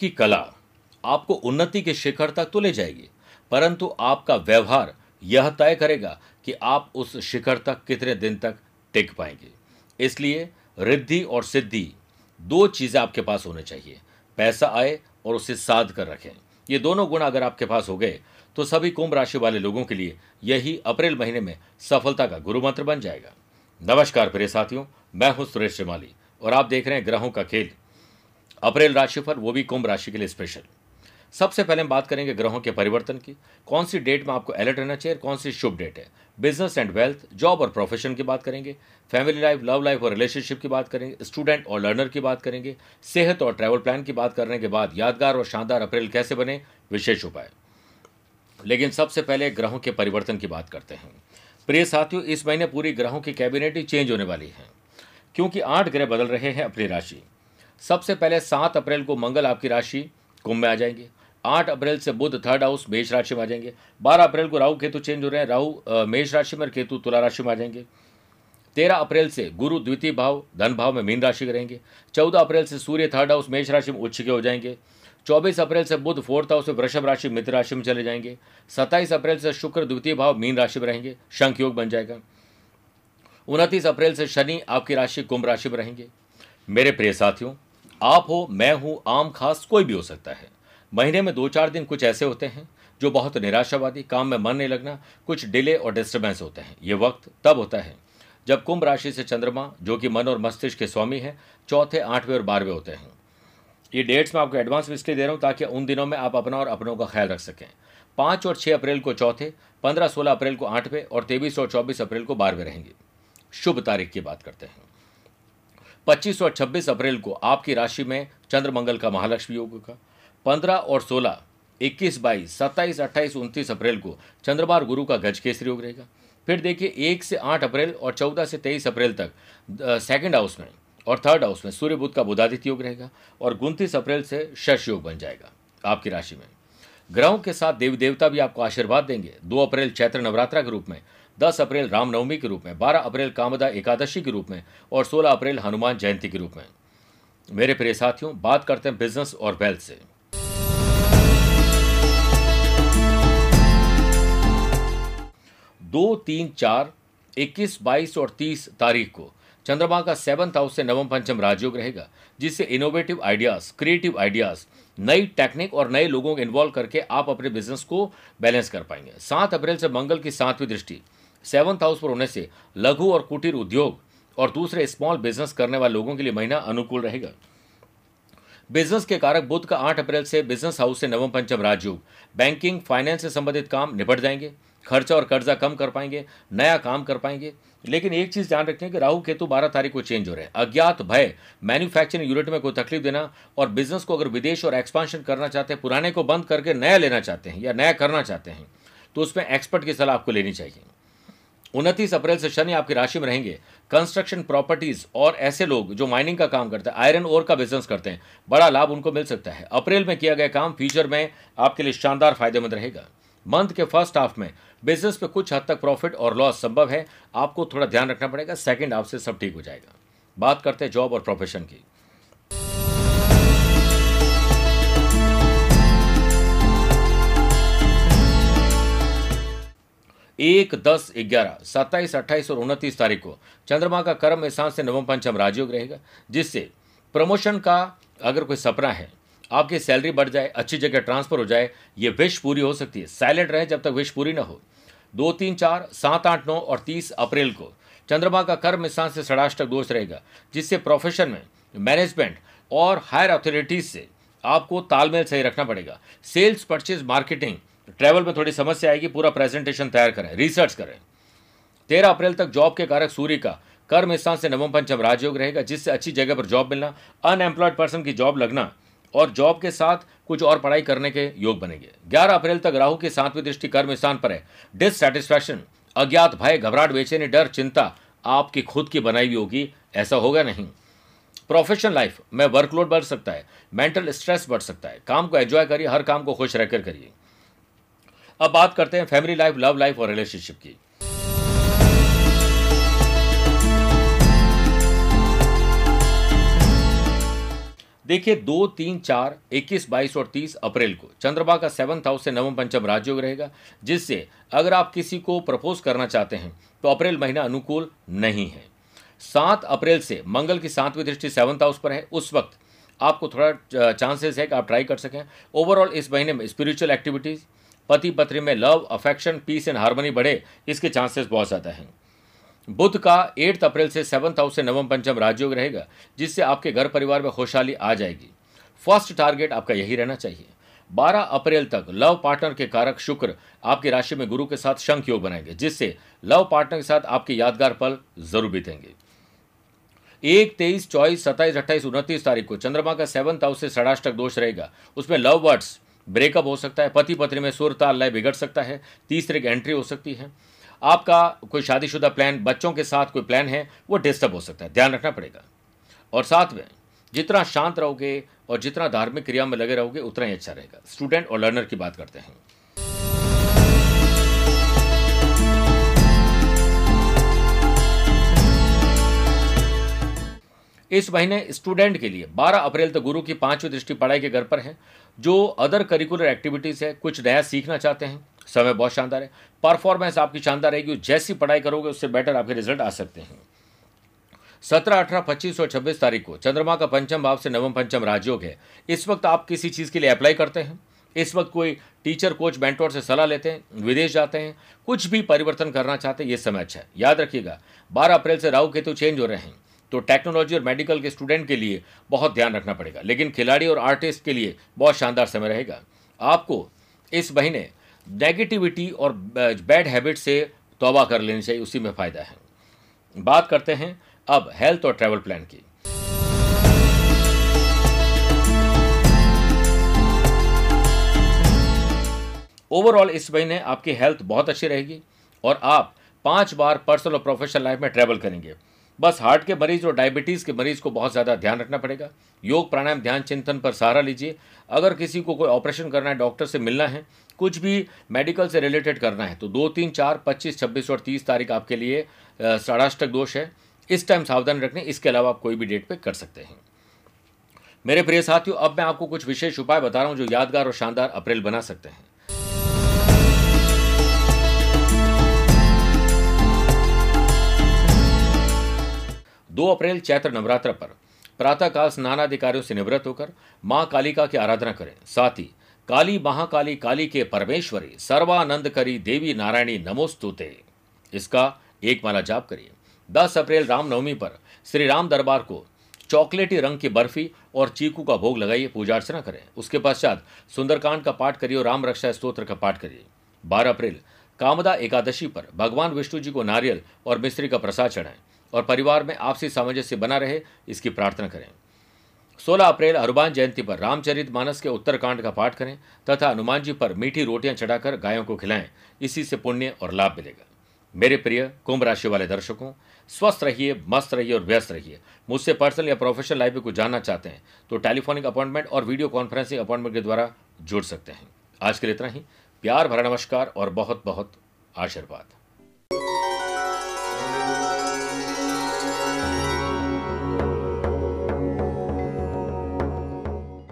आपकी कला आपको उन्नति के शिखर तक तो ले जाएगी, परंतु आपका व्यवहार यह तय करेगा कि आप उस शिखर तक कितने दिन तक टिक पाएँगे। इसलिए रिद्धि और सिद्धि, दो चीज़ें आपके पास होने चाहिए। पैसा आए और उसे साध कर रखें। ये दोनों गुण अगर आपके पास हो गए तो सभी कुंभ राशि वाले लोगों के लिए यही अप्रैल महीने में सफलता का गुरु मंत्र बन जाएगा। नमस्कार प्रिय साथियों, मैं हूँ सुरेश श्रीमाली और आप देख रहे हैं ग्रहों का खेल। अप्रैल राशि पर, वो भी कुंभ राशि के लिए स्पेशल सबसे पहले हम बात करेंगे ग्रहों के परिवर्तन की। कौन सी डेट में आपको अलर्ट रहना चाहिए कौन सी शुभ डेट है? बिज़नेस एंड वेल्थ जॉब और प्रोफेशन की बात करेंगे। फैमिली लाइफ लव लाइफ और रिलेशनशिप की बात करेंगे। स्टूडेंट और लर्नर की बात करेंगे। सेहत और ट्रैवल प्लान की बात करने के बाद यादगार और शानदार अप्रैल कैसे बने? विशेष उपाय। लेकिन सबसे पहले ग्रहों के परिवर्तन की बात करते हैं। प्रिय साथियों, इस महीने पूरी ग्रहों की कैबिनेट ही चेंज होने वाली है। क्योंकि आठ ग्रह बदल रहे हैं अपनी राशि। सबसे पहले सात अप्रैल को मंगल आपकी राशि कुंभ में आ जाएँगे। आठ अप्रैल से बुध, थर्ड हाउस मेष राशि में आ जाएँगे। बारह अप्रैल को राहु केतु चेंज हो रहे हैं। राहु मेष राशि में केतु तुला राशि में आ जाएँगे। तेरह अप्रैल से गुरु द्वितीय भाव, धन भाव में मीन राशि करेंगे चौदह अप्रैल से सूर्य, थर्ड हाउस मेष राशि में उच्च के हो जाएँगे। चौबीस अप्रैल से बुध, फोर्थ हाउस में वृषभ राशि, मित्र राशि में चले जाएँगे। सत्ताईस अप्रैल से शुक्र, द्वितीय भाव, मीन राशि में रहेंगे। शंख योग बन जाएगा। उनतीस अप्रैल से शनि आपकी राशि, कुंभ राशि में रहेंगे। मेरे प्रिय साथियों आप हो, मैं हूँ, आम खास कोई भी हो सकता है। महीने में दो चार दिन कुछ ऐसे होते हैं, जो बहुत निराशावादी, काम में मन नहीं लगना, कुछ डिले और डिस्टर्बेंस होते हैं। ये वक्त तब होता है, जब कुंभ राशि से चंद्रमा, जो कि मन और मस्तिष्क के स्वामी है, चौथे, आठवें और बारहवें होते हैं। ये डेट्स मैं आपको एडवांस में इसलिए दे रहा हूँ ताकि उन दिनों में आप अपना और अपनों का ख्याल रख सकें। पाँच और छः अप्रैल को चौथे, पंद्रह, सोलह अप्रैल को आठवें और तेईस और चौबीस अप्रैल को बारहवें रहेंगे। शुभ तारीख की बात करते हैं। पच्चीस और छब्बीस अप्रैल को आपकी राशि में चंद्रमंगल का महालक्ष्मी योग का पंद्रह और सोलह, इक्कीस, बाईस, सत्ताईस, अट्ठाईस, उनतीस अप्रैल को चंद्रबार गुरु का गज केसरी योग रहेगा। फिर देखिए, एक से आठ अप्रैल और चौदह से तेईस अप्रैल तक सेकेंड हाउस में और थर्ड हाउस में सूर्य बुद्ध का बुधादित्य योग रहेगा और उनतीस अप्रैल से शश योग बन जाएगा आपकी राशि में। ग्रहों के साथ देवी देवता भी आपको आशीर्वाद देंगे। दो अप्रैल चैत्र नवरात्रा के रूप में दस अप्रैल रामनवमी के रूप में, बारह अप्रैल कामदा एकादशी के रूप में और सोलह अप्रैल हनुमान जयंती के रूप में। मेरे प्रिय साथियों, बात करते हैं बिज़नेस और वेल्थ से। दो, तीन, चार, इक्कीस, बाईस और तीस तारीख को चंद्रमा का सेवंथ हाउस से नवम पंचम राजयोग रहेगा, जिससे इनोवेटिव आइडियाज़ क्रिएटिव आइडियाज़ नई टेक्निक और नए लोगों को इन्वॉल्व करके आप अपने बिज़नेस को बैलेंस कर पाएँगे। सात अप्रैल से मंगल की सातवीं दृष्टि सेवंथ हाउस पर होने से लघु और कुटीर उद्योग और दूसरे स्मॉल बिज़नेस करने वाले लोगों के लिए महीना अनुकूल रहेगा। बिज़नेस के कारक बुद्ध का आठ अप्रैल से बिज़नेस हाउस से नवम पंचम राजयोग। बैंकिंग, फाइनेंस से संबंधित काम निपट जाएँगे। खर्चा और कर्जा कम कर पाएँगे, नया काम कर पाएँगे। लेकिन एक चीज़ ध्यान रखें कि राहु केतु बारह तारीख को चेंज हो रहे हैं। अज्ञात भय मैन्युफैक्चरिंग यूनिट में कोई तकलीफ़ देना और बिज़नेस को अगर विदेश और एक्सपांशन करना चाहते हैं, पुराने को बंद करके नया लेना चाहते हैं या नया करना चाहते हैं तो उसमें एक्सपर्ट की सलाह आपको लेनी चाहिए। उनतीस अप्रैल से शनि आपकी राशि में रहेंगे। कंस्ट्रक्शन प्रॉपर्टीज़ और ऐसे लोग जो माइनिंग का काम करते हैं, आयरन ओर का बिज़नेस करते हैं, बड़ा लाभ उनको मिल सकता है। अप्रैल में किया गया काम फ्यूचर में आपके लिए शानदार फ़ायदेमंद रहेगा। मंथ के फ़र्स्ट हाफ़ में बिज़नेस पे कुछ हद तक प्रॉफिट और लॉस संभव है, आपको थोड़ा ध्यान रखना पड़ेगा, सेकेंड हाफ़ से सब ठीक हो जाएगा। बात करते हैं जॉब और प्रोफेशन की। एक दस ग्यारह, सत्ताईस, अट्ठाईस और उनतीस तारीख को चंद्रमा का कर्म स्थान से नवम पंचम राजयोग रहेगा, जिससे प्रमोशन का अगर कोई सपना है, आपकी सैलरी बढ़ जाए, अच्छी जगह ट्रांसफ़र हो जाए, ये विश पूरी हो सकती है। साइलेंट रहे जब तक विश पूरी ना हो। दो, तीन, चार, सात, आठ, नौ और तीस अप्रैल को चंद्रमा का कर्म स्थान से षडाष्टक दोष रहेगा, जिससे प्रोफेशन में मैनेजमेंट और हायर अथॉरिटीज से आपको तालमेल सही रखना पड़ेगा। सेल्स परचेज मार्केटिंग ट्रैवल में थोड़ी समस्या आएगी, पूरा प्रेजेंटेशन तैयार करें रिसर्च करें। तेरह अप्रैल तक जॉब के कारक सूर्य का, कर्म स्थान से नवम पंचम राजयोग रहेगा, जिससे अच्छी जगह पर जॉब मिलना अनएम्प्लॉयड पर्सन की जॉब लगना, और जॉब के साथ कुछ और पढ़ाई करने के योग बनेंगे। 11 अप्रैल तक राहु की सातवीं दृष्टि कर्म स्थान पर है। डिससेटिस्फैक्शन अज्ञात भय, घबराहट, बेचैनी, डर, चिंता आपकी खुद की बनाई हुई होगी, ऐसा होगा नहीं। प्रोफेशनल लाइफ में वर्कलोड बढ़ सकता है मेंटल स्ट्रेस बढ़ सकता है, काम को एंजॉय करिए, हर काम को खुश रहकर करिए। अब बात करते हैं फैमिली लाइफ लव लाइफ और रिलेशनशिप की। देखिए, दो, तीन, चार, इक्कीस, बाईस और तीस अप्रैल को चंद्रमा का सेवंथ हाउस से नवम पंचम राजयोग रहेगा, जिससे अगर आप किसी को प्रपोज करना चाहते हैं तो अप्रैल महीना अनुकूल नहीं है। सात अप्रैल से मंगल की सातवीं दृष्टि सेवंथ हाउस पर है। उस वक्त आपको थोड़ा चांसेस है कि आप ट्राई कर सकें। ओवरऑल इस महीने में स्पिरिचुअल एक्टिविटीज़ पति पत्नी में love affection peace and harmony बढ़े, इसके चांसेस बहुत ज़्यादा हैं। बुध का एट्थ अप्रैल से सेवंथ हाउस से नवम पंचम राजयोग रहेगा, जिससे आपके घर परिवार में खुशहाली आ जाएगी। फ़र्स्ट टारगेट आपका यही रहना चाहिए। 12 अप्रैल तक लव पार्टनर के कारक शुक्र आपकी राशि में गुरु के साथ शंख योग बनाएँगे, जिससे लव पार्टनर के साथ आपके यादगार पल ज़रूर बीतेंगे। एक, तेईस, चौबीस, सत्ताईस, अट्ठाईस, उनतीस तारीख को चंद्रमा का सेवंथ हाउस से षडाष्टक दोष रहेगा। उसमें लव वर्ड्स ब्रेकअप हो सकता है पति पत्नी में सुर ताल लय बिगड़ सकता है, तीसरे की एंट्री हो सकती है। आपका कोई शादीशुदा प्लान, बच्चों के साथ कोई प्लान है, वो डिस्टर्ब हो सकता है, ध्यान रखना पड़ेगा। और साथ में, जितना शांत रहोगे और जितना धार्मिक क्रिया में लगे रहोगे, उतना ही अच्छा रहेगा। स्टूडेंट और लर्नर की बात करते हैं। इस महीने स्टूडेंट के लिए 12 अप्रैल तक गुरु की पांचवी दृष्टि पढ़ाई के घर पर है, जो अदर करिकुलर एक्टिविटीज़ है, कुछ नया सीखना चाहते हैं। समय बहुत शानदार है। परफॉर्मेंस आपकी शानदार रहेगी जैसी पढ़ाई करोगे, उससे बेटर आपके रिज़ल्ट आ सकते हैं। सत्रह, अठारह, पच्चीस और छब्बीस तारीख को चंद्रमा का पंचम भाव से नवम पंचम राजयोग है। इस वक्त आप किसी चीज़ के लिए अप्लाई करते हैं। इस वक्त कोई टीचर कोच बेंटोर से सलाह लेते हैं, विदेश जाते हैं, कुछ भी परिवर्तन करना चाहते हैं, ये समय अच्छा है। याद रखिएगा, बारह अप्रैल से राहु केतु चेंज हो रहे हैं। तो टेक्नोलॉजी और मेडिकल के स्टूडेंट के लिए बहुत ध्यान रखना पड़ेगा। लेकिन खिलाड़ी और आर्टिस्ट के लिए बहुत शानदार समय रहेगा। आपको इस महीने नेगेटिविटी और बैड हैबिट से तोबा कर लेनी चाहिए, उसी में फ़ायदा है। बात करते हैं अब हेल्थ और ट्रैवल प्लान की। ओवरऑल इस महीने आपकी हेल्थ बहुत अच्छी रहेगी और आप पाँच बार पर्सनल और प्रोफेशनल लाइफ में ट्रैवल करेंगे। बस हार्ट के मरीज़ और डायबिटीज़ के मरीज़ को बहुत ज़्यादा ध्यान रखना पड़ेगा। योग, प्राणायाम, ध्यान, चिंतन पर सहारा लीजिए। अगर किसी को कोई ऑपरेशन करना है, डॉक्टर से मिलना है, कुछ भी मेडिकल से रिलेटेड करना है तो दो, तीन, चार, पच्चीस, छब्बीस और तीस तारीख आपके लिए षडाष्टक दोष है। इस टाइम सावधान रखने, इसके अलावा आप कोई भी डेट पे कर सकते हैं। मेरे प्रिय साथियों, अब मैं आपको कुछ विशेष उपाय बता रहा हूँ जो यादगार और शानदार अप्रैल बना सकते हैं। दो अप्रैल चैत्र नवरात्र पर प्रातःकाल स्नानाधिकारियों से निवृत्त होकर माँ कालिका की आराधना करें। साथ ही काली महाकाली काली के परमेश्वरी सर्वानंद करी देवी नारायणी नमोस्तुते। इसका एक माला जाप करिए। 10 अप्रैल रामनवमी पर श्री राम दरबार को चॉकलेटी रंग की बर्फ़ी और चीकू का भोग लगाइए, पूजा अर्चना करें। उसके पश्चात सुंदरकांड का पाठ करिए और राम रक्षा स्त्रोत्र का पाठ करिए। बारह अप्रैल कामदा एकादशी पर भगवान विष्णु जी को नारियल और मिश्री का प्रसाद चढ़ाएँ। और परिवार में आपसी सामंजस्य बना रहे, इसकी प्रार्थना करें। 16 अप्रैल, हनुमान जयंती पर रामचरित मानस के उत्तरकांड का पाठ करें तथा हनुमान जी पर मीठी रोटियाँ चढ़ाकर गायों को खिलाएँ, इसी से पुण्य और लाभ मिलेगा। मेरे प्रिय कुंभ राशि वाले दर्शकों, स्वस्थ रहिए, मस्त रहिए और व्यस्त रहिए। मुझसे पर्सनल या प्रोफेशनल लाइफ में कुछ जानना चाहते हैं तो टेलीफोनिक अपॉइंटमेंट और वीडियो कॉन्फ्रेंसिंग अपॉइंटमेंट के द्वारा जुड़ सकते हैं। आज के लिए इतना ही। प्यार, भरा नमस्कार और बहुत बहुत आशीर्वाद।